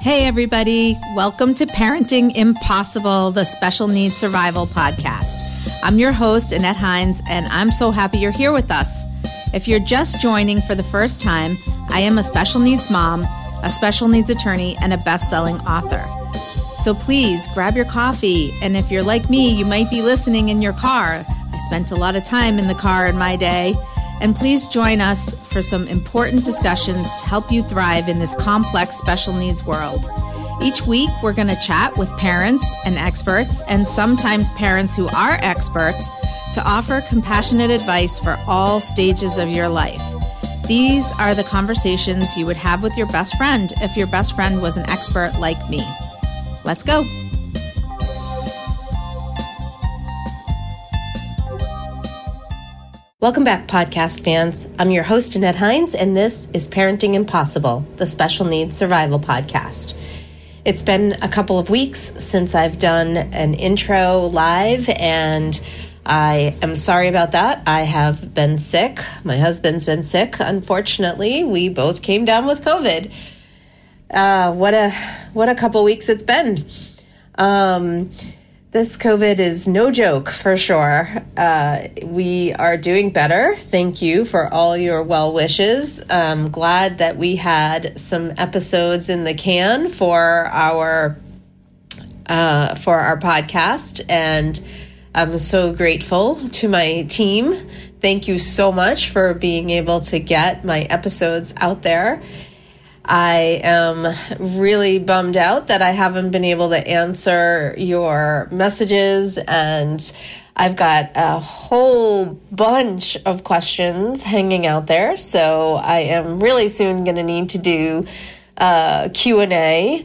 Hey, everybody. Welcome to Parenting Impossible, the Special Needs Survival Podcast. I'm your host, Annette Hines, and I'm so happy you're here with us. If you're just joining for the first time, I am a special needs mom, a special needs attorney, and a best selling author. So please grab your coffee, and if you're like me, you might be listening in your car. I spent a lot of time in the car in my day. And please join us for some important discussions to help you thrive in this complex special needs world. Each week, we're going to chat with parents and experts, and sometimes parents who are experts, to offer compassionate advice for all stages of your life. These are the conversations you would have with your best friend if your best friend was an expert like me. Let's go. Welcome back, podcast fans. I'm your host, Annette Hines, and this is Parenting Impossible, the Special Needs Survival Podcast. It's been a couple of weeks since I've done an intro live, and I am sorry about that. I have been sick. My husband's been sick. Unfortunately, we both came down with COVID. Uh, what a what a couple weeks it's been. Um, this COVID is no joke for sure. Uh, we are doing better. Thank you for all your well wishes. I'm glad that we had some episodes in the can for our uh, for our podcast, and I'm so grateful to my team. Thank you so much for being able to get my episodes out there. I am really bummed out that I haven't been able to answer your messages and I've got a whole bunch of questions hanging out there. So I am really soon going to need to do a Q&A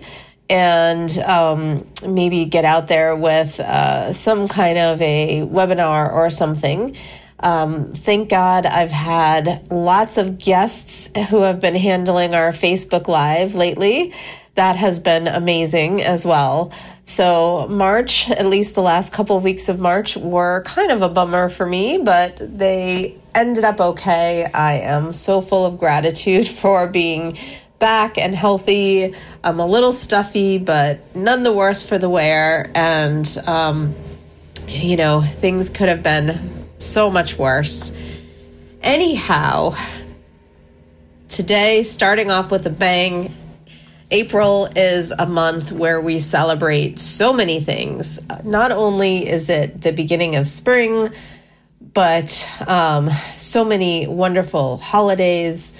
and um, maybe get out there with uh, some kind of a webinar or something. Um, thank God I've had lots of guests who have been handling our Facebook Live lately. That has been amazing as well. So, March, at least the last couple of weeks of March, were kind of a bummer for me, but they ended up okay. I am so full of gratitude for being back and healthy. I'm a little stuffy, but none the worse for the wear. And, um, you know, things could have been so much worse. Anyhow, today, starting off with a bang, April is a month where we celebrate so many things. Not only is it the beginning of spring, but um, so many wonderful holidays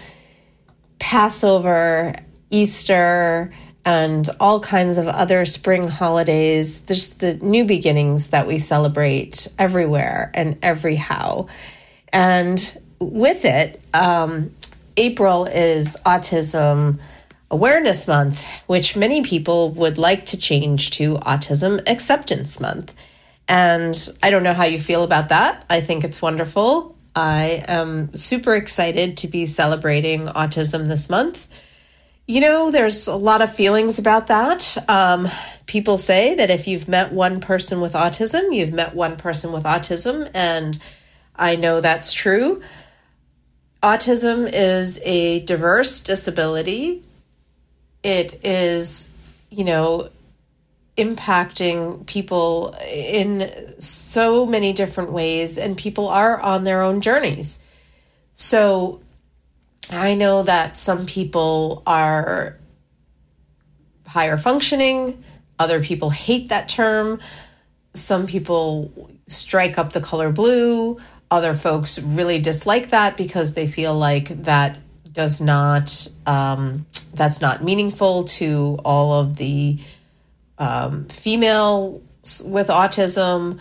Passover, Easter, and all kinds of other spring holidays. There's the new beginnings that we celebrate everywhere and every how. And with it, um, April is Autism Awareness Month, which many people would like to change to Autism Acceptance Month. And I don't know how you feel about that. I think it's wonderful. I am super excited to be celebrating autism this month. You know, there's a lot of feelings about that. Um, people say that if you've met one person with autism, you've met one person with autism, and I know that's true. Autism is a diverse disability. It is, you know, impacting people in so many different ways, and people are on their own journeys. So, I know that some people are higher functioning, other people hate that term. Some people strike up the color blue. Other folks really dislike that because they feel like that does not um, that's not meaningful to all of the um, females with autism.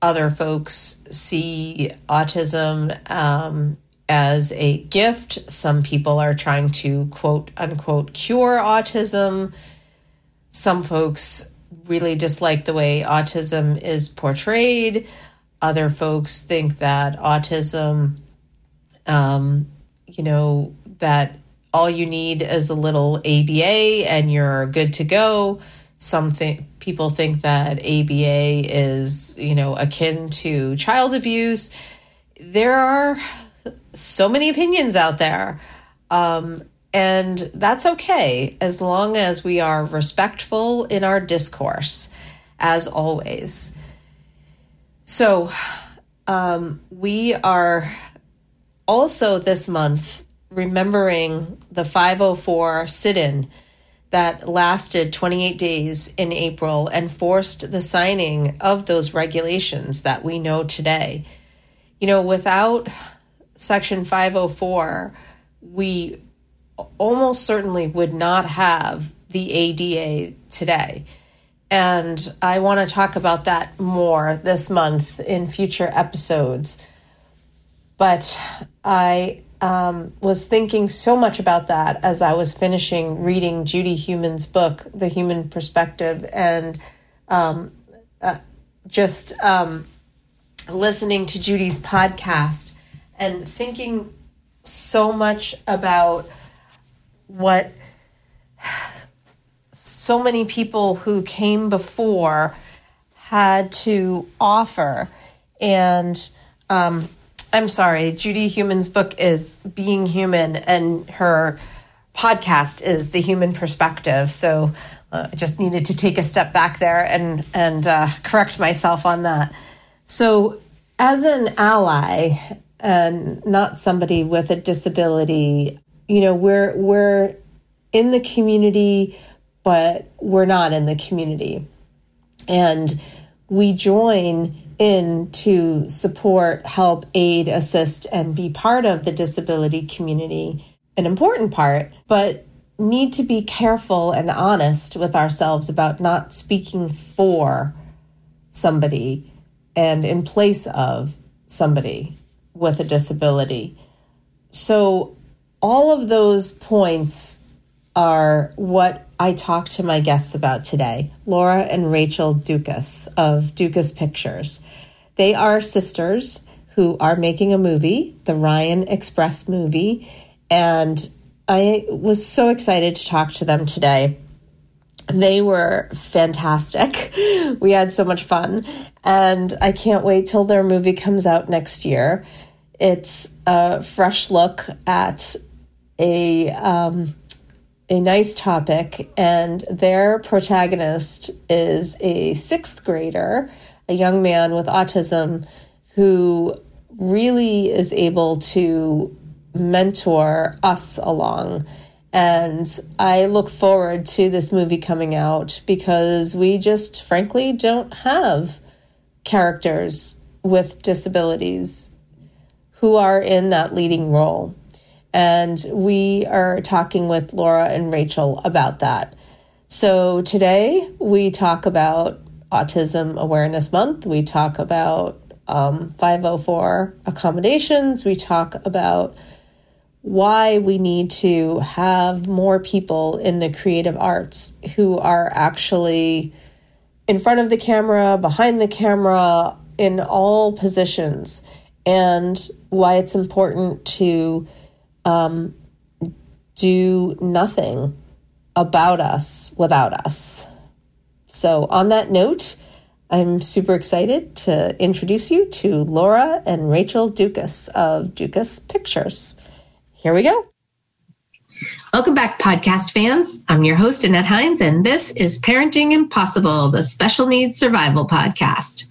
Other folks see autism um, as a gift. Some people are trying to quote unquote cure autism. Some folks really dislike the way autism is portrayed. Other folks think that autism, um, you know, that all you need is a little ABA and you're good to go. Some th- people think that ABA is, you know, akin to child abuse. There are so many opinions out there. Um, And that's okay as long as we are respectful in our discourse, as always. So, um, we are also this month remembering the 504 sit in that lasted 28 days in April and forced the signing of those regulations that we know today. You know, without Section 504, we almost certainly would not have the ADA today. And I want to talk about that more this month in future episodes. But I um, was thinking so much about that as I was finishing reading Judy Heumann's book, The Human Perspective, and um, uh, just um, listening to Judy's podcast and thinking so much about what so many people who came before had to offer. And um, I'm sorry, Judy Heumann's book is Being Human, and her podcast is The Human Perspective. So uh, I just needed to take a step back there and and uh, correct myself on that. So, as an ally and not somebody with a disability, you know, we're we're in the community, but we're not in the community, and we join in to support, help, aid, assist, and be part of the disability community, an important part, but need to be careful and honest with ourselves about not speaking for somebody and in place of somebody with a disability. So, all of those points are what I talked to my guests about today, Laura and Rachel Dukas of Dukas Pictures. They are sisters who are making a movie, the Ryan Express movie, and I was so excited to talk to them today. They were fantastic. We had so much fun, and I can't wait till their movie comes out next year. It's a fresh look at a um, a nice topic, and their protagonist is a sixth grader, a young man with autism who really is able to mentor us along. And I look forward to this movie coming out because we just frankly don't have characters with disabilities who are in that leading role. And we are talking with Laura and Rachel about that. So today we talk about Autism Awareness Month. We talk about um, 504 accommodations. We talk about why we need to have more people in the creative arts who are actually in front of the camera, behind the camera, in all positions, and why it's important to um, do nothing about us without us. So, on that note, I'm super excited to introduce you to Laura and Rachel Dukas of Dukas Pictures. Here we go. Welcome back, podcast fans. I'm your host, Annette Hines, and this is Parenting Impossible, the Special Needs Survival Podcast.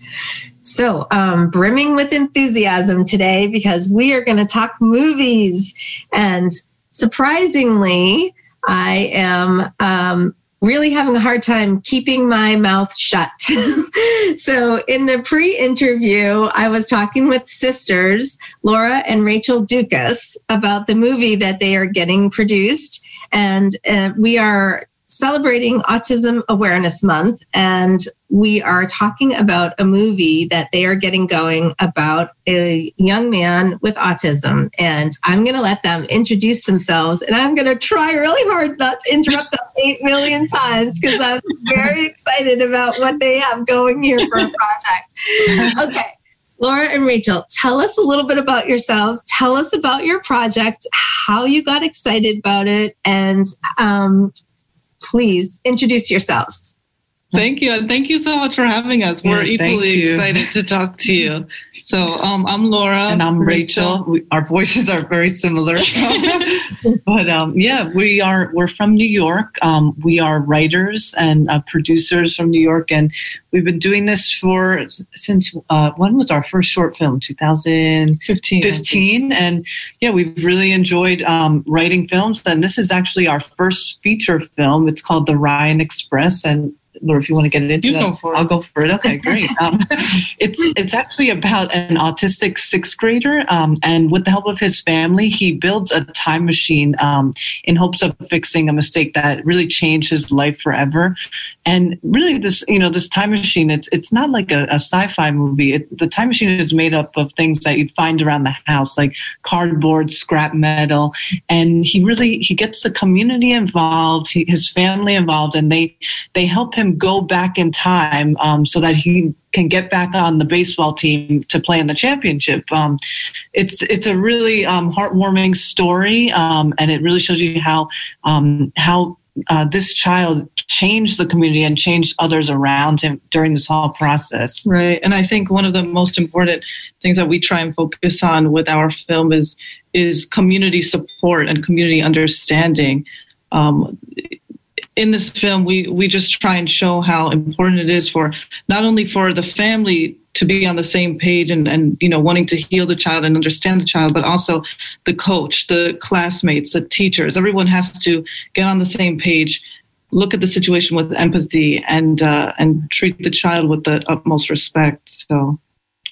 So, um, brimming with enthusiasm today because we are going to talk movies. And surprisingly, I am um, really having a hard time keeping my mouth shut. so, in the pre interview, I was talking with sisters, Laura and Rachel Dukas, about the movie that they are getting produced. And uh, we are celebrating Autism Awareness Month, and we are talking about a movie that they are getting going about a young man with autism. And I'm going to let them introduce themselves, and I'm going to try really hard not to interrupt them eight million times because I'm very excited about what they have going here for a project. Okay. Laura and Rachel, tell us a little bit about yourselves. Tell us about your project, how you got excited about it, and um, please introduce yourselves. Thank you. And thank you so much for having us. We're Yeah, equally excited to talk to you. So um, I'm Laura. and I'm Rachel. We, our voices are very similar, but um, yeah, we are. We're from New York. Um, we are writers and uh, producers from New York, and we've been doing this for since uh, when was our first short film? 2015, 15. and yeah, we've really enjoyed um, writing films. And this is actually our first feature film. It's called The Ryan Express, and. Laura, if you want to get into You that, go for it. I'll go for it. Okay, great. Um, it's it's actually about an autistic sixth grader, um, and with the help of his family, he builds a time machine um, in hopes of fixing a mistake that really changed his life forever. And really, this you know this time machine, it's it's not like a, a sci-fi movie. It, the time machine is made up of things that you'd find around the house, like cardboard, scrap metal, and he really he gets the community involved, he, his family involved, and they they help him go back in time um, so that he can get back on the baseball team to play in the championship. Um, it's it's a really um, heartwarming story, um, and it really shows you how um, how uh, this child changed the community and changed others around him during this whole process. Right. And I think one of the most important things that we try and focus on with our film is is community support and community understanding. Um, in this film, we we just try and show how important it is for not only for the family to be on the same page and, and you know wanting to heal the child and understand the child, but also the coach, the classmates, the teachers. Everyone has to get on the same page look at the situation with empathy and uh, and treat the child with the utmost respect. So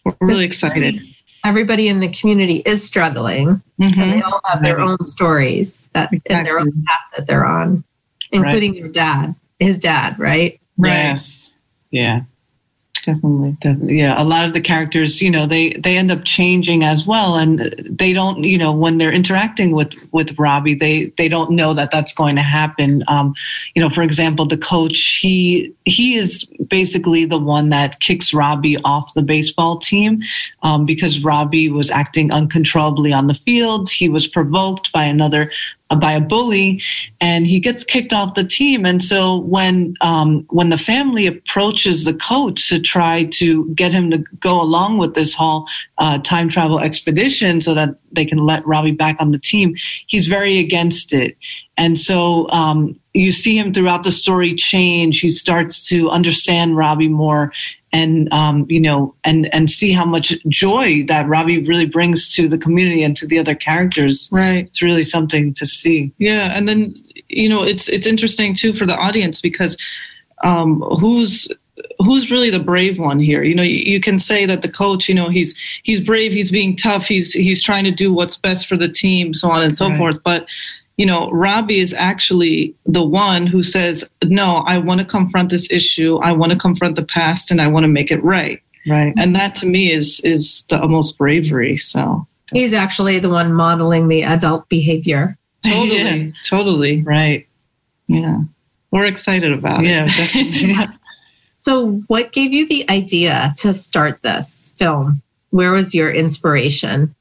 we're really excited. Everybody in the community is struggling, and they Mhm. all have their own stories that and their own path that they're on, including your dad, his dad, right? Right. Yes. Yeah. Definitely. Definitely. Yeah, a lot of the characters, you know, they they end up changing as well, and they don't, you know, when they're interacting with with Robbie, they they don't know that that's going to happen. Um, you know, for example, the coach, he he is basically the one that kicks Robbie off the baseball team um, because Robbie was acting uncontrollably on the field. He was provoked by another by a bully, and he gets kicked off the team. And so when um, when the family approaches the coach to try to get him to go along with this whole uh, time travel expedition so that they can let Robbie back on the team, he's very against it. And so um, you see him throughout the story change. He starts to understand Robbie more and um, you know and and see how much joy that Robbie really brings to the community and to the other characters. Right. It's really something to see. Yeah, and then you know it's it's interesting too for the audience because um, who's who's really the brave one here? You know, you, you can say that the coach, you know, he's he's brave, he's being tough, he's he's trying to do what's best for the team, so on and so Right. forth. But you know, Robbie is actually the one who says, "No, I want to confront this issue. I want to confront the past, and I want to make it right." Right. And that to me is is the almost bravery. So He's actually the one modeling the adult behavior. totally, Yeah. totally, Right. yeah. We're excited about it. Yeah. So, what gave you the idea to start this film? Where was your inspiration?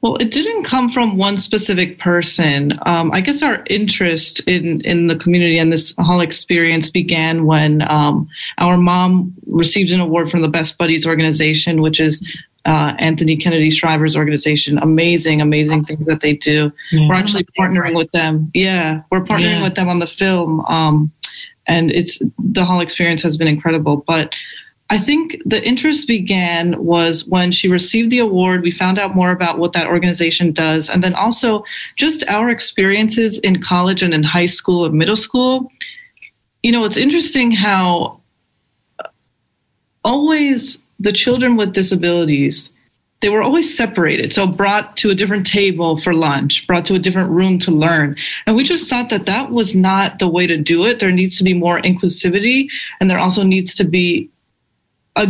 Well, it didn't come from one specific person. Um, I guess our interest in in the community and this whole experience began when um, our mom received an award from the Best Buddies organization, which is uh, Anthony Kennedy Shriver's organization. Amazing, amazing things that they do. We're actually partnering with them. Yeah, we're partnering Yeah. with them on the film, um, and it's the whole experience has been incredible. But I think the interest began was when she received the award. We found out more about what that organization does, and then also just our experiences in college and in high school and middle school. You know, it's interesting how always the children with disabilities they were always separated so brought to a different table for lunch brought to a different room to learn and we just thought that that was not the way to do it there needs to be more inclusivity and there also needs to be a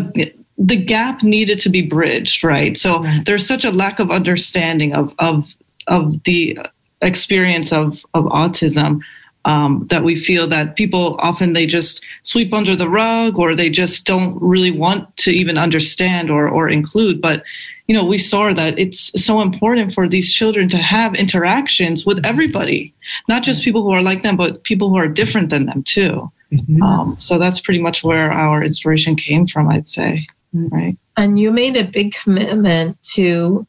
the gap needed to be bridged right so Right. there's such a lack of understanding of of of the experience of of autism um, that we feel that people often they just sweep under the rug or they just don't really want to even understand or or include but you know, we saw that it's so important for these children to have interactions with everybody, not just people who are like them, but people who are different than them too. Mm-hmm. Um, so that's pretty much where our inspiration came from, I'd say. Right. And you made a big commitment to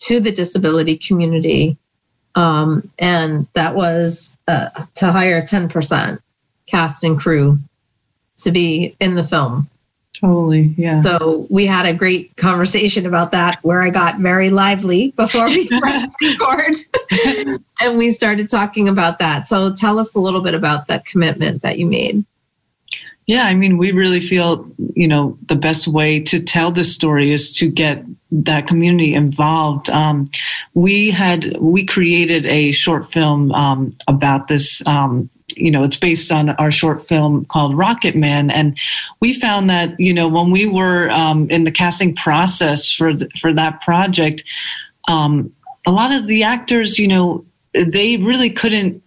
to the disability community, um, and that was uh, to hire ten percent cast and crew to be in the film. Totally. Yeah. So we had a great conversation about that where I got very lively before we pressed record and we started talking about that. So tell us a little bit about that commitment that you made. Yeah, I mean, we really feel, you know, the best way to tell this story is to get that community involved. Um, we had, we created a short film um, about this um, you know, it's based on our short film called Rocket Man, and we found that you know when we were um, in the casting process for the, for that project, um, a lot of the actors, you know, they really couldn't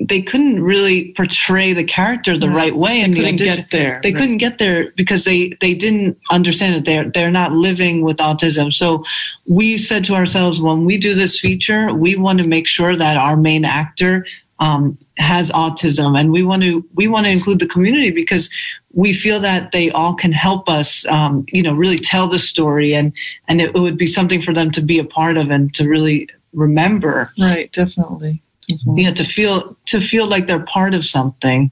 they couldn't really portray the character the right, right way and they couldn't the get there. they right. couldn't get there because they they didn't understand it. They're they're not living with autism. So we said to ourselves when we do this feature we want to make sure that our main actor um, has autism, and we want to we want to include the community because we feel that they all can help us, um, you know, really tell the story, and and it, it, would be something for them to be a part of and to really remember. Right, definitely. definitely. Yeah, to feel to feel like they're part of something.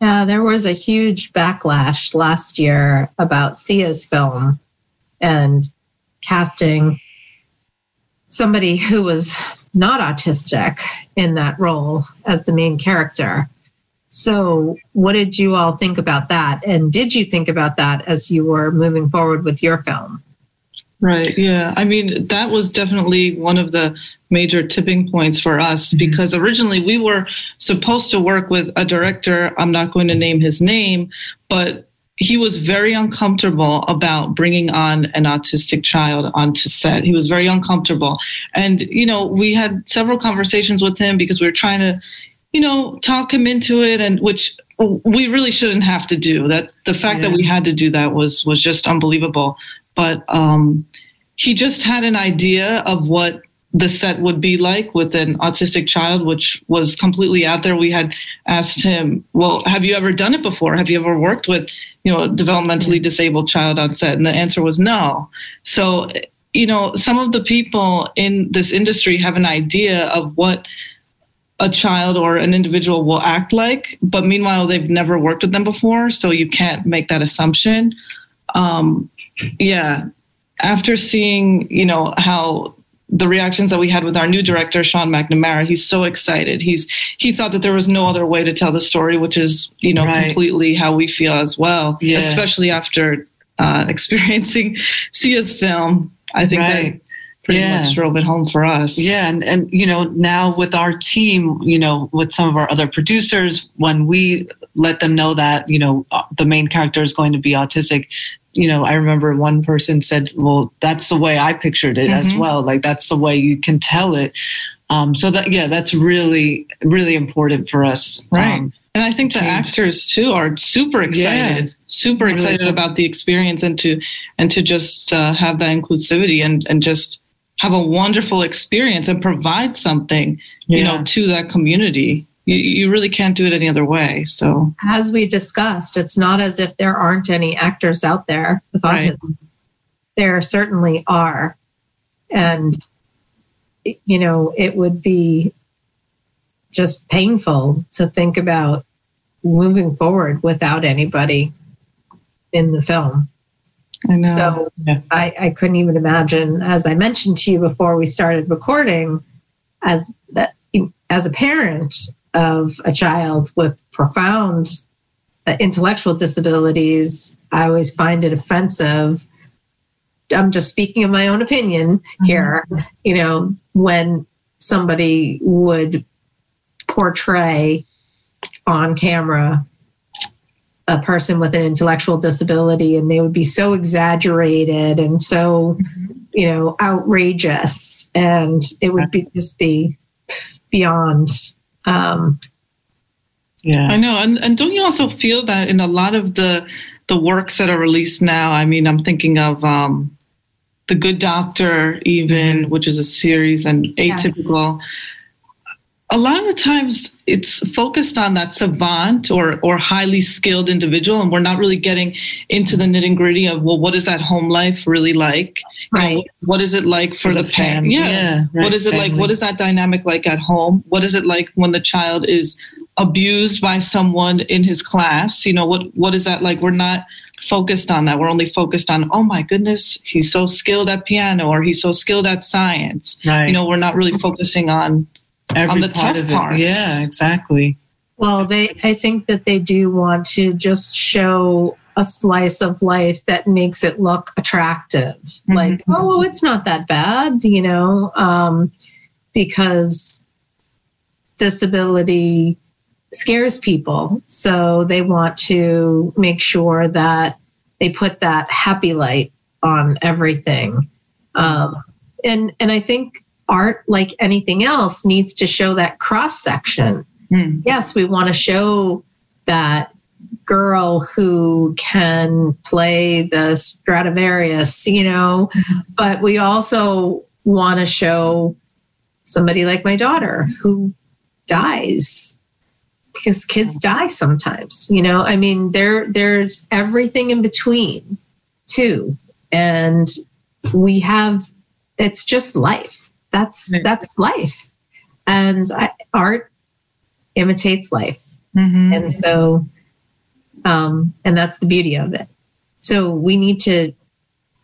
Yeah, there was a huge backlash last year about Sia's film and casting somebody who was not autistic in that role as the main character. So, what did you all think about that? And did you think about that as you were moving forward with your film? Right. Yeah. I mean, that was definitely one of the major tipping points for us mm-hmm. because originally we were supposed to work with a director. I'm not going to name his name, but he was very uncomfortable about bringing on an autistic child onto set. He was very uncomfortable. And, you know, we had several conversations with him because we were trying to, you know, talk him into it and which we really shouldn't have to do. That the fact yeah. that we had to do that was was just unbelievable. But um he just had an idea of what the set would be like with an autistic child, which was completely out there. We had asked him, "Well, have you ever done it before? Have you ever worked with, you know, a developmentally disabled child on set?" And the answer was no. So, you know, some of the people in this industry have an idea of what a child or an individual will act like, but meanwhile, they've never worked with them before, so you can't make that assumption. Um, yeah, after seeing, you know, how the reactions that we had with our new director sean mcnamara he's so excited he's he thought that there was no other way to tell the story which is you know right. completely how we feel as well yeah. especially after uh, experiencing sia's film i think right. that pretty yeah. much drove it home for us yeah and and you know now with our team you know with some of our other producers when we let them know that you know the main character is going to be autistic you know, I remember one person said, well, that's the way I pictured it mm-hmm. as well. Like that's the way you can tell it. Um, so that, yeah, that's really, really important for us. Right. Um, and I think the actors too are super excited, yeah. super excited really about the experience and to, and to just uh, have that inclusivity and, and just have a wonderful experience and provide something, yeah. you know, to that community you, you really can't do it any other way. So, as we discussed, it's not as if there aren't any actors out there with right. autism. There certainly are. And, you know, it would be just painful to think about moving forward without anybody in the film. I know. So yeah. I, I couldn't even imagine, as I mentioned to you before we started recording, as that as a parent, of a child with profound uh, intellectual disabilities, I always find it offensive. I'm just speaking of my own opinion mm-hmm. here. Mm-hmm. You know, when somebody would portray on camera a person with an intellectual disability and they would be so exaggerated and so mm-hmm. you know outrageous and it would be just be beyond um, yeah, I know, and and don't you also feel that in a lot of the the works that are released now? I mean, I'm thinking of um, the Good Doctor, even which is a series, and Atypical. A lot of the times, it's focused on that savant or or highly skilled individual, and we're not really getting into the nitty gritty of well, what is that home life really like? You know, Right. what is it like for, For the, the family? fam- yeah, right, what is it like? What is that dynamic like at home? What is it like when the child is abused by someone in his class? You know, what what is that like? We're not focused on that. We're only focused on, oh my goodness, he's so skilled at piano or he's so skilled at science. Right. You know, we're not really focusing on Every on the part tough of it. parts. Yeah, exactly. Well, they I think that they do want to just show a slice of life that makes it look attractive. Like, oh, it's not that bad, you know, um, because disability scares people. So they want to make sure that they put that happy light on everything. Um, and and I think art, like anything else, needs to show that cross section Hmm. yes, we want to show that girl who can play the Stradivarius, you know, but we also want to show somebody like my daughter who dies because kids die sometimes, you know. I mean, there there's everything in between too. And we have it's just life. That's that's life. And I, art imitates life. Mhm. And so, um, and that's the beauty of it. So we need to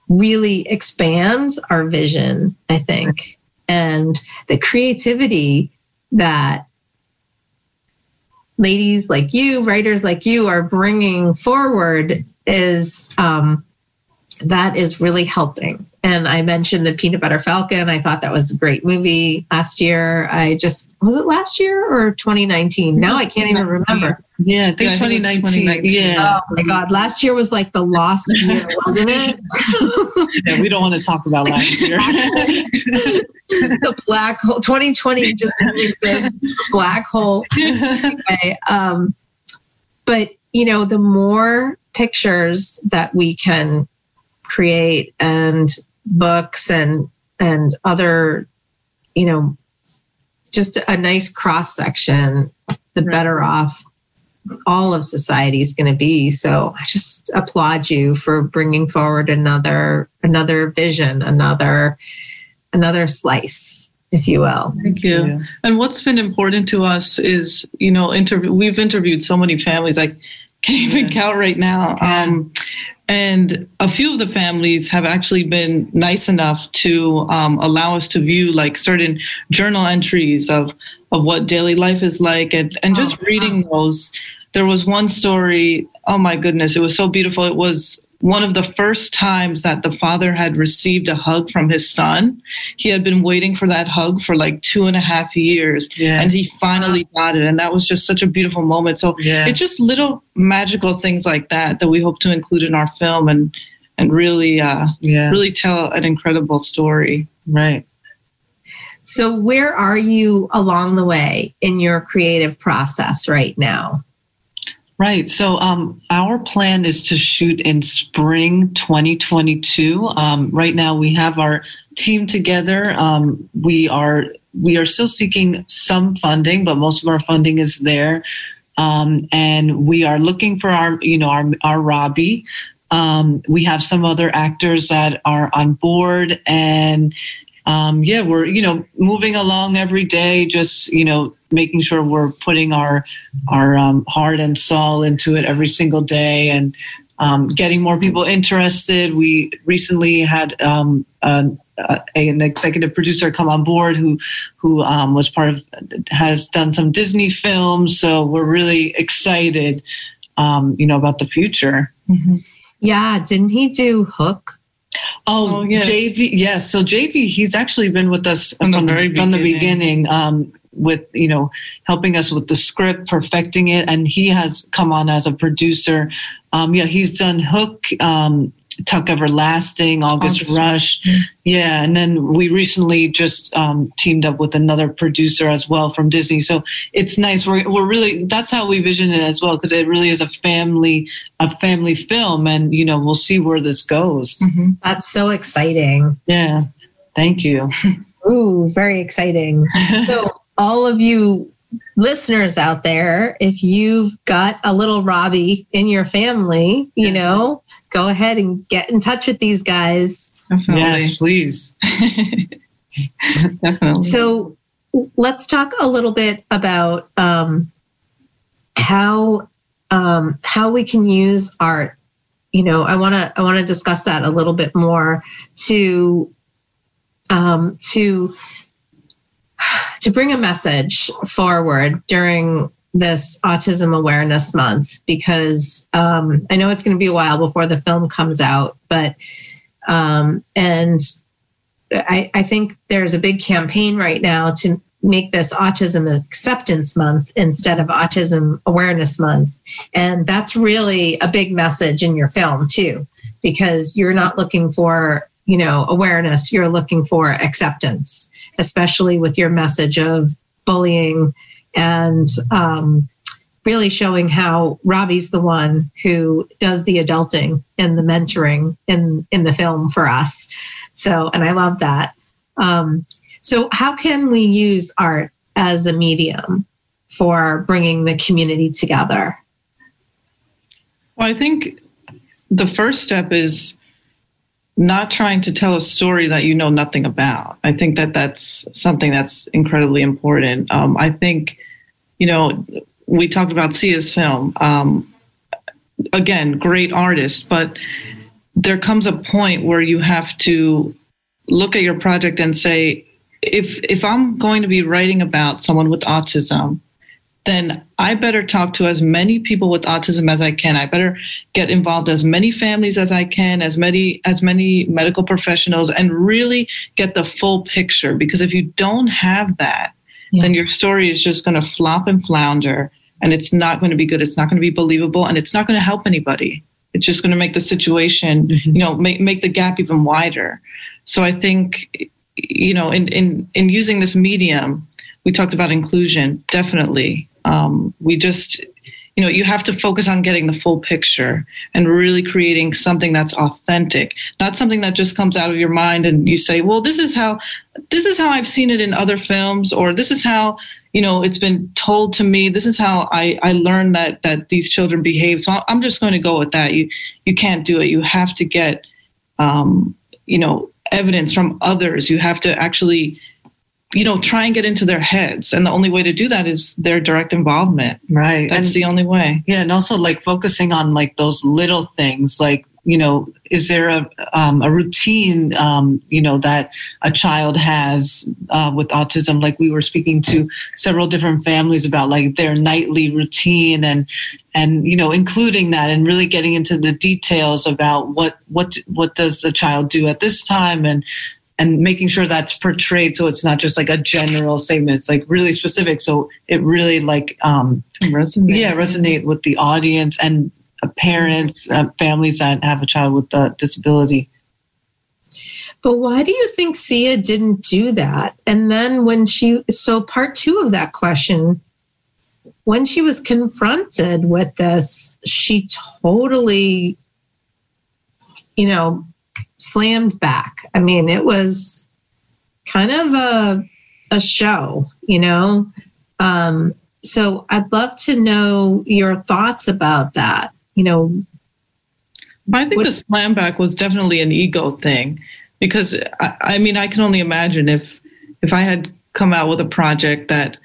really expand our vision, I think, and the creativity that ladies like you, writers like you are bringing forward is um, that is really helping. And I mentioned the Peanut Butter Falcon. I thought that was a great movie last year. I just was it last year or 2019? Now I can't even remember. Yeah, I think Yeah, I think 2019. 2019. Yeah. Oh my God, last year was like the lost year, wasn't it? yeah, we don't want to talk about last year. the black hole. 2020 just ended this black hole. Anyway, um, but you know, the more pictures that we can create and books and and other, you know, just a nice cross section, the Right. better off all of society is going to be. So I just applaud you for bringing forward another another vision, another another slice, if you will. Thank you. Yeah. And what's been important to us is, you know, interview. We've interviewed so many families. I can't even Yeah. count right now. Um, and a few of the families have actually been nice enough to um, allow us to view like certain journal entries of of what daily life is like, and and just Oh, reading those. There was one story. Oh my goodness, it was so beautiful. It was one of the first times that the father had received a hug from his son. He had been waiting for that hug for like two and a half years, Yeah. and he finally got it. And that was just such a beautiful moment. So Yeah. it's just little magical things like that that we hope to include in our film and and really uh, yeah. really tell an incredible story. Right. So, where are you along the way in your creative process right now? Right. So um, our plan is to shoot in spring 2022. Um, right now, we have our team together. Um, we are we are still seeking some funding, but most of our funding is there, um, and we are looking for our you know our our Robbie. Um, we have some other actors that are on board, and um, yeah, we're you know moving along every day, just you know making sure we're putting our our um, heart and soul into it every single day, and um, getting more people interested. We recently had um, an, uh, an executive producer come on board who who um, was part of has done some Disney films, so we're really excited, um, you know, about the future. Yeah, didn't he do Hook? Oh, Oh, yeah. JV, yes. So JV, he's actually been with us From from, the the, very from the beginning. With you know helping us with the script, perfecting it, and he has come on as a producer. Um, yeah, he's done Hook. Um, Tuck Everlasting, August, August. Rush. Mm-hmm. Yeah. And then we recently just um, teamed up with another producer as well from Disney. So it's nice. We're, we're really, that's how we vision it as well, because it really is a family, a family film. And, you know, we'll see where this goes. Mm-hmm. That's so exciting. Yeah. Thank you. Ooh, very exciting. so all of you listeners out there, if you've got a little Robbie in your family, you know, go ahead and get in touch with these guys. Definitely. Yes, please. Definitely. So let's talk a little bit about um, how um, how we can use art. You know, I want to I want to discuss that a little bit more to um, to to bring a message forward during this Autism Awareness Month because um, I know it's going to be a while before the film comes out, but um, and I, I think there's a big campaign right now to make this Autism Acceptance Month instead of Autism Awareness Month, and that's really a big message in your film too, because you're not looking for you know awareness you're looking for acceptance especially with your message of bullying and um, really showing how robbie's the one who does the adulting and the mentoring in in the film for us. So and i love that. Um, so how can we use art as a medium for bringing the community together? Well i think the first step is not trying to tell a story that you know nothing about. I think that that's something that's incredibly important. Um, I think, you know, we talked about Sia's film. Um, again, great artist, but there comes a point where you have to look at your project and say, if if I'm going to be writing about someone with autism, then I better talk to as many people with autism as I can. I better get involved as many families as I can, as many as many medical professionals, and really get the full picture. Because if you don't have that, yeah. then your story is just going to flop and flounder, and it's not going to be good. It's not going to be believable, and it's not going to help anybody. It's just going to make the situation, mm-hmm. you know, make make the gap even wider. So I think, you know, in in in using this medium, we talked about inclusion definitely um, we just you know you have to focus on getting the full picture and really creating something that's authentic not something that just comes out of your mind and you say well this is how this is how i've seen it in other films or this is how you know it's been told to me. This is how i i learned that that these children behave. So i'm just going to go with that. You you can't do it. You have to get um you know evidence from others. You have to actually you know, try and get into their heads. And the only way to do that is their direct involvement. Right. That's and, the only way. Yeah. And also like focusing on like those little things, like, you know, is there a, um, a routine, um, you know, that a child has uh, with autism? Like we were speaking to several different families about like their nightly routine and, and, you know, including that and really getting into the details about what, what, what does the child do at this time and, and making sure that's portrayed so it's not just like a general statement it's like really specific. So it really like um resonate. yeah resonate with the audience and uh, parents uh, families that have a child with a disability. But why do you think sia didn't do that? And then when she so part two of that question when she was confronted with this she totally you know slammed back. I mean, it was kind of a a show, you know. Um, so I'd love to know your thoughts about that. You know, I think what, the slam back was definitely an ego thing because I, I mean I can only imagine if if I had come out with a project that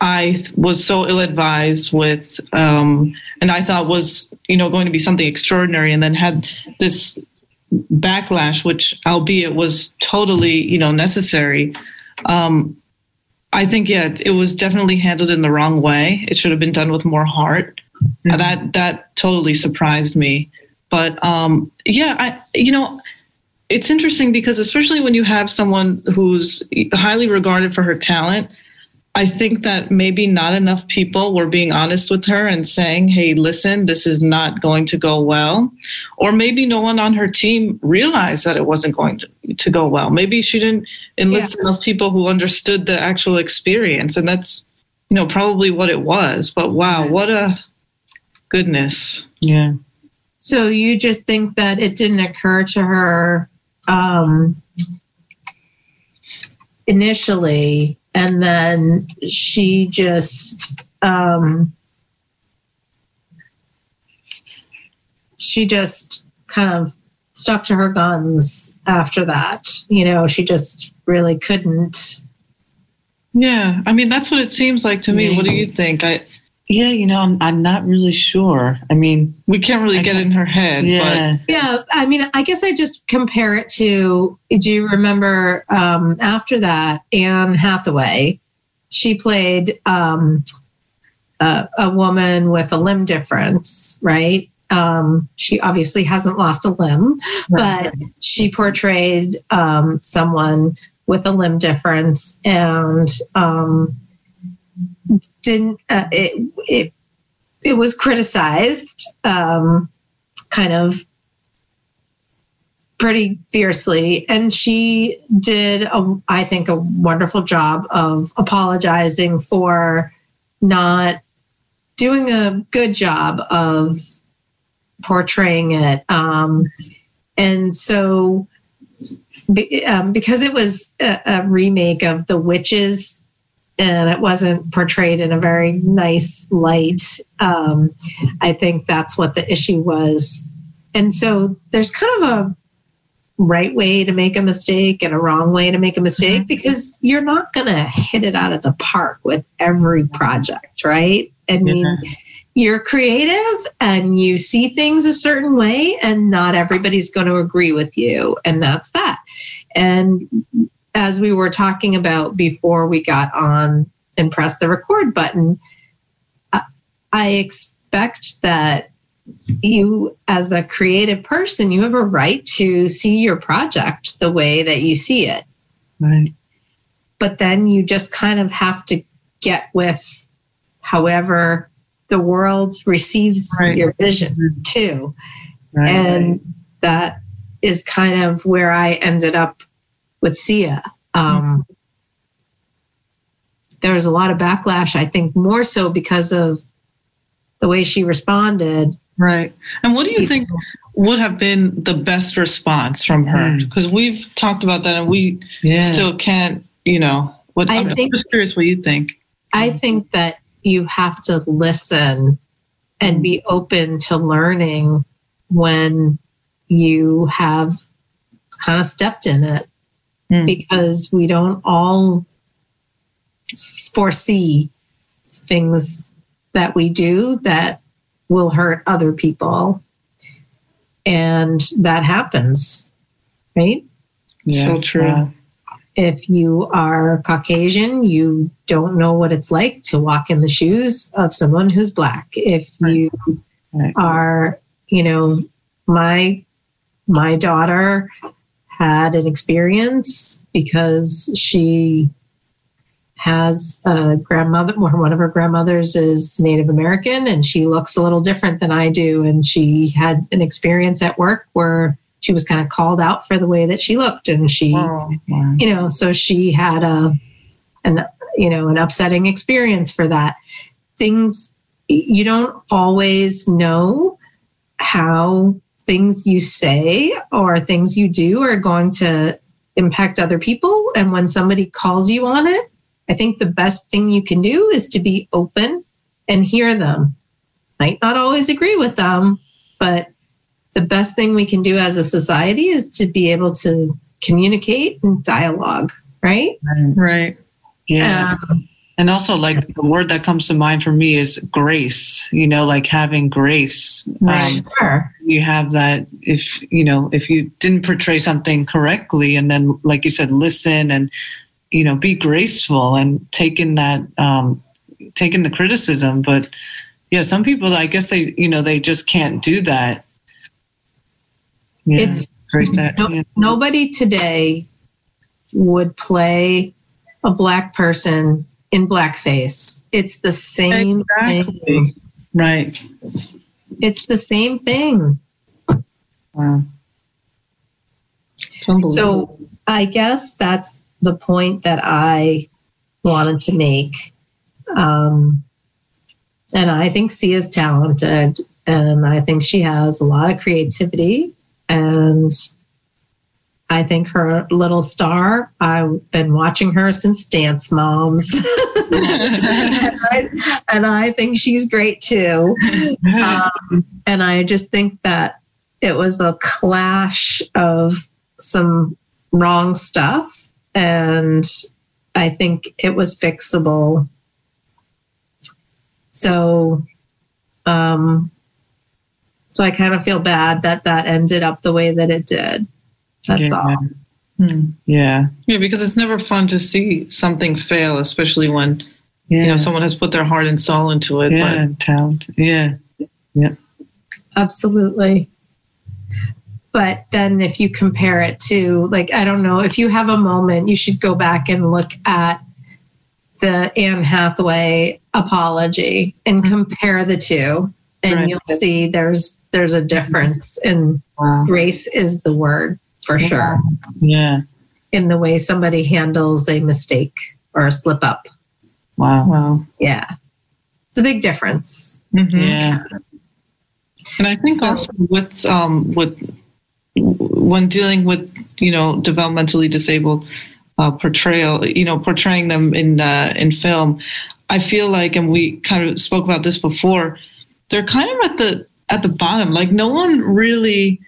I was so ill advised with, um, and I thought was you know going to be something extraordinary, and then had this backlash, which albeit was totally, you know, necessary. Um, I think yeah, it was definitely handled in the wrong way. It should have been done with more heart. Mm-hmm. That that totally surprised me. But um, yeah, I you know, it's interesting because especially when you have someone who's highly regarded for her talent, I think that maybe not enough people were being honest with her and saying, hey, listen, this is not going to go well. Or maybe no one on her team realized that it wasn't going to, to go well. Maybe she didn't enlist yeah. enough people who understood the actual experience. And that's, you know, probably what it was. But wow, what a goodness. Yeah. So you just think that it didn't occur to her um, initially, and then she just um, she just kind of stuck to her guns after that. You know, she just really couldn't. Yeah, I mean that's what it seems like to me. What do you think? I yeah, you know, I'm I'm not really sure. I mean, we can't really I get in her head. Yeah, but. yeah. I mean, I guess I just compare it to. Do you remember um, after that Anne Hathaway? She played um, a, a, woman with a limb difference, right? Um, she obviously hasn't lost a limb, right. but she portrayed um, someone with a limb difference and um, didn't uh, it, it it was criticized um, kind of pretty fiercely. And she did a, I think a wonderful job of apologizing for not doing a good job of portraying it. Um, and so um, because it was a, a remake of the witches and it wasn't portrayed in a very nice light. Um, I think that's what the issue was. And so there's kind of a right way to make a mistake and a wrong way to make a mistake mm-hmm. because you're not going to hit it out of the park with every project, right? I mean, yeah. you're creative and you see things a certain way, and not everybody's going to agree with you. And that's that. And as we were talking about before we got on and pressed the record button, I expect that you, as a creative person, you have a right to see your project the way that you see it. Right. But then you just kind of have to get with however the world receives right. your vision too. Right. And that is kind of where I ended up with Sia. Um, there was a lot of backlash, I think, more so because of the way she responded. Right. And what do you think would have been the best response from her? Because mm. we've talked about that and we yeah. still can't, you know, what I I'm think, just curious what you think. I think that you have to listen and be open to learning when you have kind of stepped in it mm. because we don't all foresee things that we do that will hurt other people. And that happens, right? Yes, so true. if you are Caucasian, you don't know what it's like to walk in the shoes of someone who's black. If you right. are, you know, my my daughter had an experience because she has a grandmother, one of her grandmothers is Native American, and she looks a little different than I do. And she had an experience at work where she was kind of called out for the way that she looked, and she, oh, you know, so she had a, an, you know, an upsetting experience for that. Things you don't always know how things you say or things you do are going to impact other people. And when somebody calls you on it, I think the best thing you can do is to be open and hear them. Might not always agree with them, but the best thing we can do as a society is to be able to communicate and dialogue, right? Right. Yeah. Um, and also like the word that comes to mind for me is grace you know like having grace um, sure. you have that if you know if you didn't portray something correctly and then like you said listen and you know be graceful and taking that um taking the criticism but yeah some people i guess they you know they just can't do that yeah, it's that, no, yeah. nobody today would play a black person in blackface. It's the same Exactly. thing. Right. It's the same thing. Wow. So I guess that's the point that I wanted to make. Um, and I think Sia is talented, and I think she has a lot of creativity. And I think her little star, I've been watching her since Dance Moms. and, I, and I think she's great too. Um, and I just think that it was a clash of some wrong stuff. And I think it was fixable. So, um, so I kind of feel bad that that ended up the way that it did. That's Yeah. all. Hmm. Yeah. Yeah, because it's never fun to see something fail, especially when Yeah. you know someone has put their heart and soul into it. yeah. Talent. Yeah. Yeah. Absolutely. But then if you compare it to, like, I don't know, if you have a moment, you should go back and look at the Anne Hathaway apology and compare the two. And Right. you'll see there's there's a difference and wow. grace is the word for sure Yeah. in the way somebody handles a mistake or a slip up. Wow. Wow. Yeah. It's a big difference. Mhm. Yeah. And I think also with um, with when dealing with you know developmentally disabled uh, portrayal, you know, portraying them in uh, in film, I feel like, and we kind of spoke about this before, they're kind of at the at the bottom. Like no one really,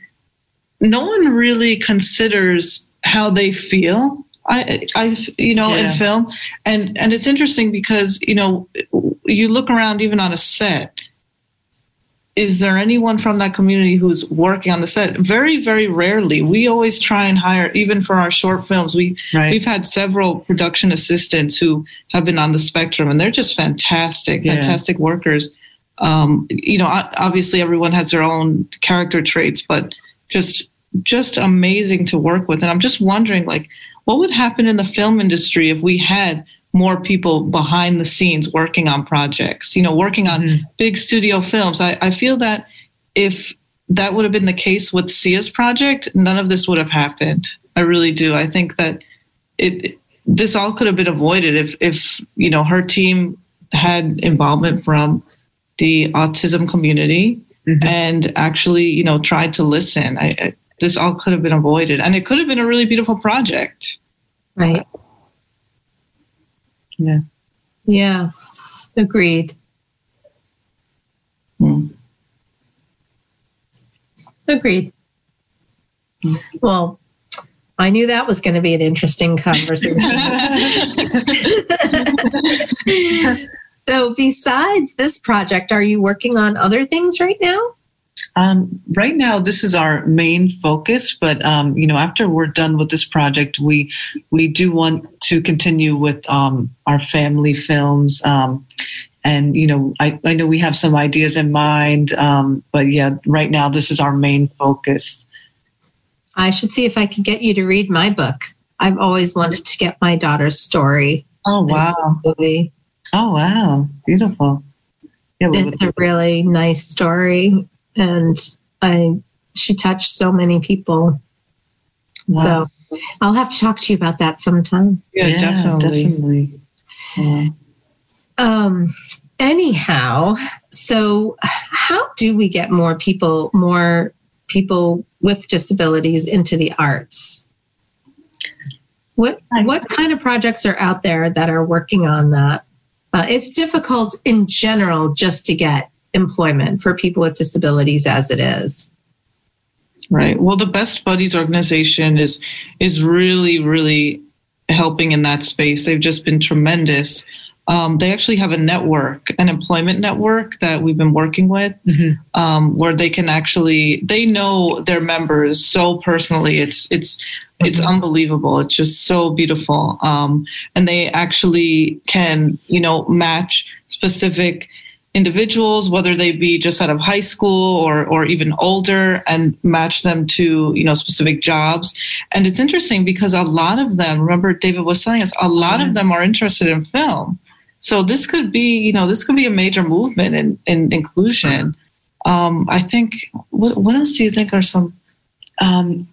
no one really considers how they feel. I, I, you know, Yeah. in film, and and it's interesting because you know, you look around even on a set is there anyone from that community who's working on the set? Very, very rarely. We always try and hire, even for our short films. We Right. we've had several production assistants who have been on the spectrum, and they're just fantastic, Yeah. fantastic workers. Um, you know, obviously everyone has their own character traits, but just just amazing to work with. And I'm just wondering, like, what would happen in the film industry if we had more people behind the scenes working on projects? You know, working on Mhm. big studio films. I, I feel that if that would have been the case with Sia's project, none of this would have happened. I really do. I think that it this all could have been avoided if if you know her team had involvement from the autism community Mhm. and actually you know tried to listen. I, I, this all could have been avoided, and it could have been a really beautiful project. Right. Yeah. Yeah. Agreed. Hmm. Agreed. Well, I knew that was going to be an interesting conversation. so, besides this project, are you working on other things right now? Um, right now, this is our main focus, but um, you know, after we're done with this project, we we do want to continue with um, our family films. Um, and you know, I, I know we have some ideas in mind, um, but yeah, right now this is our main focus. I should see if I can get you to read my book. I've always wanted to get my daughter's story. Oh wow! movie. Oh wow! Beautiful. Yeah, we It's a really nice story, and I she touched so many people. wow. So I'll have to talk to you about that sometime. Yeah, definitely. definitely. Yeah. Um, anyhow, so how do we get more people, more people with disabilities into the arts? What what kind of projects are out there that are working on that? Uh, it's difficult in general just to get employment for people with disabilities as it is. Right. Well, the Best Buddies organization is is really, really helping in that space. They've just been tremendous. Um, they actually have a network, an employment network that we've been working with, Mhm. um, where they can actually they know their members so personally. It's it's it's unbelievable. It's just so beautiful, um, and they actually can you know match specific individuals, whether they be just out of high school or or even older, and match them to you know specific jobs. And it's interesting because a lot of them, remember David was telling us, a lot Yeah. of them are interested in film. So this could be, you know, this could be a major movement in, in inclusion. Um, I think. What, what else do you think are some? Um,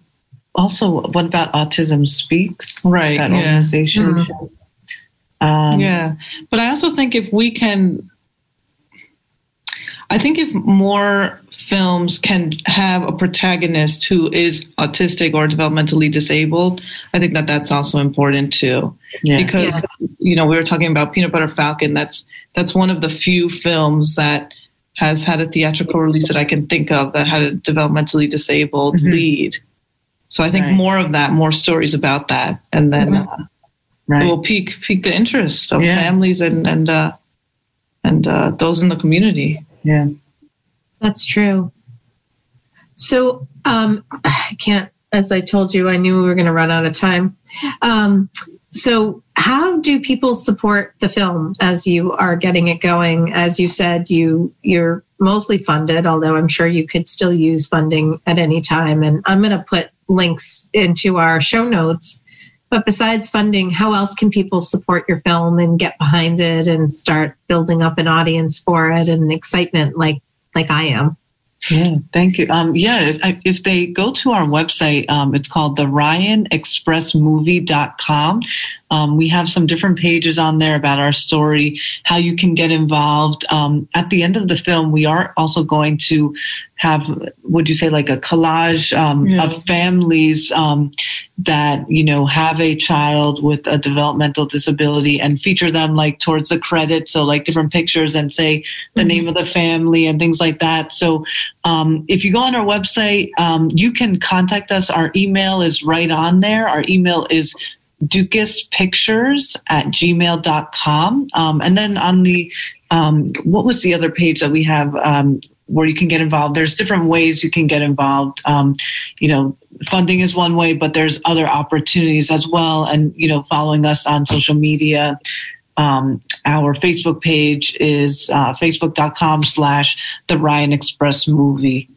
also, what about Autism Speaks? Right. That yeah. organization. Mm-hmm. Um, yeah, but I also think if we can, I think if more films can have a protagonist who is autistic or developmentally disabled, I think that that's also important too. Yeah. Because you know we were talking about Peanut Butter Falcon. That's that's one of the few films that has had a theatrical release that I can think of that had a developmentally disabled Mm-hmm. Mhm. lead. So I think Right. more of that, more stories about that, and then Mhm. uh, right. it will pique pique the interest of Yeah. families and and uh, and uh, those in the community. yeah. That's true. So um, I can't, as I told you, I knew we were going to run out of time. Um, so, how do people support the film as you are getting it going? As you said, you you're mostly funded, although I'm sure you could still use funding at any time. And I'm going to put links into our show notes. But besides funding, how else can people support your film and get behind it and start building up an audience for it and excitement like like I am? Yeah, thank you. Um, yeah, if, if they go to our website, um, it's called the RyanExpressMovie.com. Um, we have some different pages on there about our story, how you can get involved. Um, at the end of the film, we are also going to have, would you say, like a collage um, Yeah. of families um, that you know have a child with a developmental disability and feature them like towards the credit, so like different pictures and say the Mhm. name of the family and things like that. So um, if you go on our website, um, you can contact us. Our email is right on there. Our email is ducaspictures at gmail.com. Um, and then on the, um, what was the other page that we have um, where you can get involved? There's different ways you can get involved. Um, you know, funding is one way, but there's other opportunities as well. And, you know, following us on social media. Um, our Facebook page is uh, facebook.com slash the Ryan Express movie.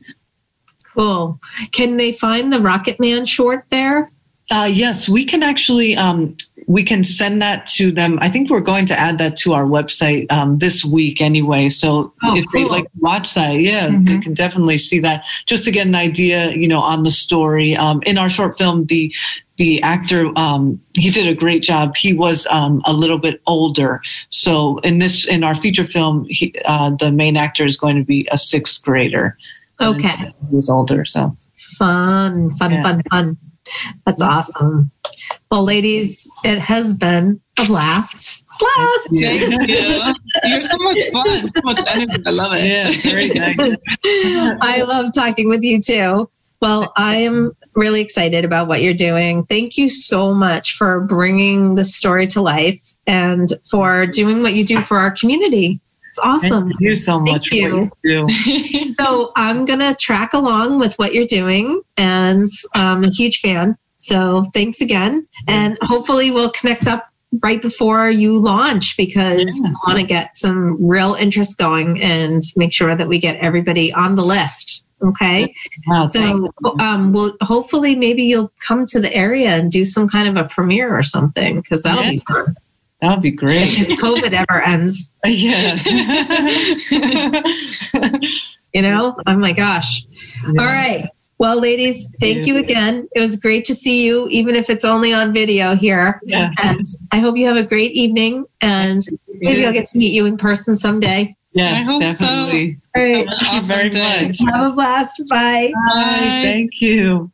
Cool. Can they find the Rocket Man short there? Uh, yes, we can actually um, we can send that to them. I think we're going to add that to our website um, this week anyway. So Oh, if they like watch that, yeah, they Mhm. can definitely see that just to get an idea, you know, on the story. Um, in our short film, the the actor um, he did a great job. He was um, a little bit older, so in this in our feature film, he, uh, the main actor is going to be a sixth grader. Okay. He was older, so Fun, fun, Yeah. fun, fun. That's awesome. Well, ladies, it has been a blast. Blast. Thank you. You're so much fun. So much energy. I love it. yeah, very nice. I love talking with you too. Well, I am really excited about what you're doing. Thank you so much for bringing the story to life and for doing what you do for our community. It's awesome. Thank you so much Thank you do. So I'm going to track along with what you're doing, and I'm a huge fan. So thanks again. And hopefully, we'll connect up right before you launch because Yeah. we want to get some real interest going and make sure that we get everybody on the list. Okay. Wow, So um, we'll hopefully maybe you'll come to the area and do some kind of a premiere or something because that'll be fun. That would be great. If COVID ever ends, yeah. you know? Oh my gosh. All right. Well, ladies, thank you again. It was great to see you, even if it's only on video here. Yeah. And I hope you have a great evening. And maybe I'll get to meet you in person someday. Yes, I hope so. definitely. All right. Thank you very day. much. Have a blast. Bye. Bye. Thank you.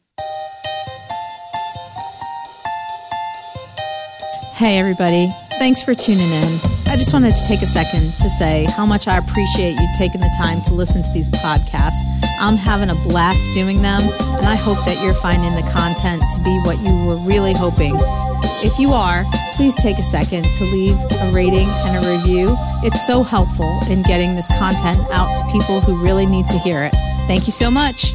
Hey, everybody. Thanks for tuning in. I just wanted to take a second to say how much I appreciate you taking the time to listen to these podcasts. I'm having a blast doing them, and I hope that you're finding the content to be what you were really hoping. If you are, please take a second to leave a rating and a review. It's so helpful in getting this content out to people who really need to hear it. Thank you so much.